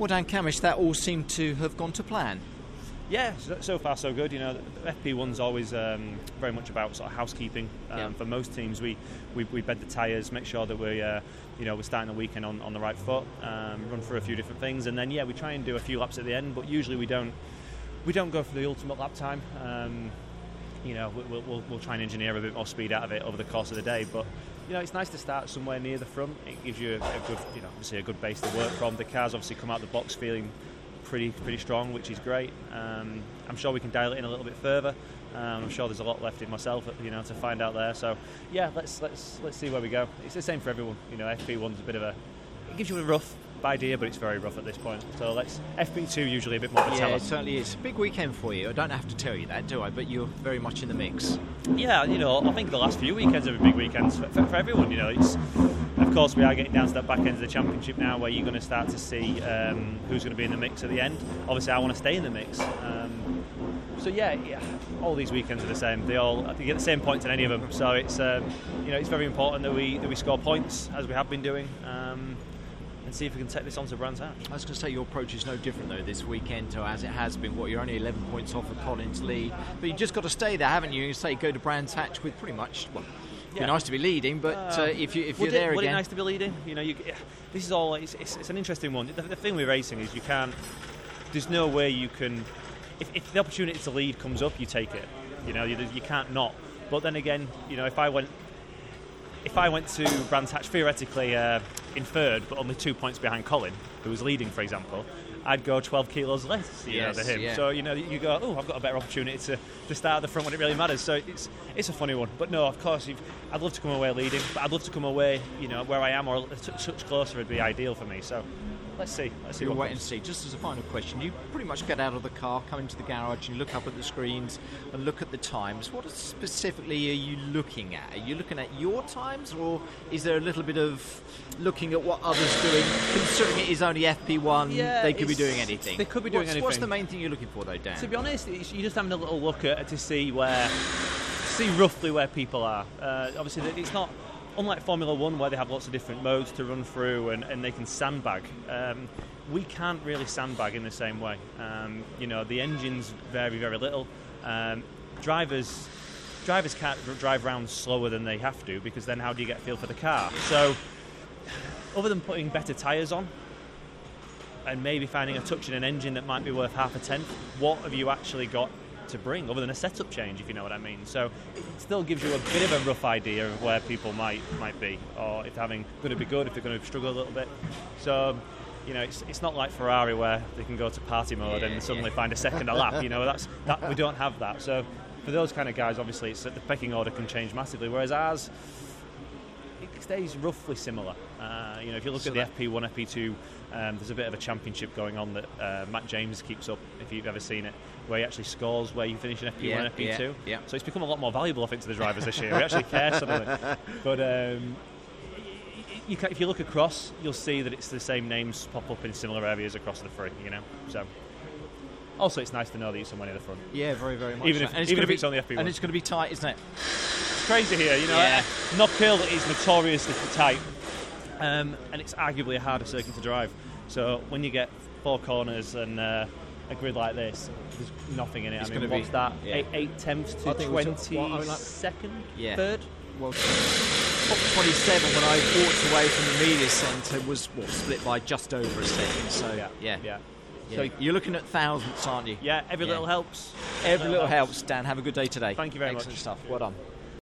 Well, Dan Cammish, that all seemed to have gone to plan. Yeah, so, so far so good. You know, the FP1's always um, very much about sort of housekeeping. Um, Yeah. For most teams, we, we, we bed the tyres, make sure that we, uh, you know, we're starting the weekend on, on the right foot, um, run through a few different things, and then yeah, we try and do a few laps at the end. But usually we don't we don't go for the ultimate lap time. Um, you know, we'll, we'll, we'll try and engineer a bit more speed out of it over the course of the day. But you know, it's nice to start somewhere near the front. It gives you a, good, you know, obviously a good base to work from. The cars obviously come out the box feeling pretty pretty strong, which is great. Um, I'm sure we can dial it in a little bit further. Um, I'm sure there's a lot left in myself, you know, to find out there. So yeah, let's let's let's see where we go. It's the same for everyone. You know, FP1's a bit of a it gives you a rough idea, but it's very rough at this point. So let's FP2 usually a bit more of a Yeah, it certainly is. Big weekend for you. I don't have to tell you that, do I? But you're very much in the mix. Yeah, you know, I think the last few weekends have been big weekends for, for, for everyone. You know, it's of course we are getting down to that back end of the championship now, where you're going to start to see um, who's going to be in the mix at the end. Obviously, I want to stay in the mix. Um, so yeah, yeah, all these weekends are the same. They all you get the same points in any of them. So it's um, you know it's very important that we that we score points as we have been doing. Um, and see if we can take this on to Brands Hatch. I was going to say your approach is no different though this weekend to as it has been. What you're only 11 points off of Collins lead, but you've just got to stay there, haven't you? You say go to Brands Hatch with pretty much. Well, it'd be nice to be leading, but uh, if you if would you're it, there would again, it nice to be leading? You know, you, this is all. It's, it's, it's an interesting one. The, the thing with racing is you can't. There's no way you can. If, if the opportunity to lead comes up, you take it. You know, you, you can't not. But then again, you know, if I went. If I went to Brands Hatch theoretically uh, in third, but only two points behind Colin, who was leading, for example, I'd go 12 kilos less you Yes, know, than him. yeah. So you know, you go, oh, I've got a better opportunity to, to start at the front when it really matters. So it's it's a funny one. But no, of course, you've, I'd love to come away leading, but I'd love to come away, you know, where I am or a t- touch closer would be ideal for me. So let's see, let's see what wait and see. Just as a final question, you pretty much get out of the car, come into the garage, and look up at the screens and look at the times. What specifically are you looking at? Are you looking at your times, or is there a little bit of looking at what others doing? Considering it is only FP1, Yeah, they could be doing anything. they could be doing what's, What's the main thing you're looking for, though, Dan? To be honest, you're just having a little look at to see where, see roughly where people are. Uh, obviously, it's not unlike Formula One where they have lots of different modes to run through and, and they can sandbag. Um, we can't really sandbag in the same way. Um, you know, the engines vary very little. Um, drivers drivers can't dr- drive around slower than they have to because then how do you get feel for the car? So, other than putting better tyres on, and maybe finding a touch in an engine that might be worth half a tenth, what have you actually got to bring other than a setup change, if you know what I mean? So it still gives you a bit of a rough idea of where people might might be, or if they're having going to be good, if they're going to struggle a little bit. So. You know, it's, it's not like Ferrari where they can go to party mode Yeah, and suddenly yeah. find a second a lap. You know, that's that we don't have that. So for those kind of guys, obviously, it's, the pecking order can change massively. Whereas ours, it stays roughly similar. Uh, you know, if you look So at the FP1, FP2, um, there's a bit of a championship going on that uh, Matt James keeps up. If you've ever seen it, where he actually scores where you finish in FP1, Yeah, FP2. yeah, yeah. So it's become a lot more valuable, I think, to the drivers this year. We actually care suddenly. But um, you can, if you look across, you'll see that it's the same names pop up in similar areas across the three. You know, so. Also, it's nice to know that you're somewhere near the front. yeah, very, very much. Even so. if- And even if be- it's on the FP1. and it's going to be tight, isn't it? It's crazy here, you know. Yeah. Knockhill is notoriously tight, um, and it's arguably a harder circuit to drive. So when you get four corners and uh, a grid like this, there's nothing in it. It's I mean, gonna be- what's that? yeah. Eight, eight tenths to I think it was- twenty well, I mean, like- second, Yeah. third. Well, top 27 when I walked away from the media centre was well, split by just over a second. So Yeah, yeah, yeah. So So you're looking at thousands, aren't you? yeah, every Yeah. little helps. Every little helps. Dan, have a good day today. Thank you very Excellent much. stuff. Well done.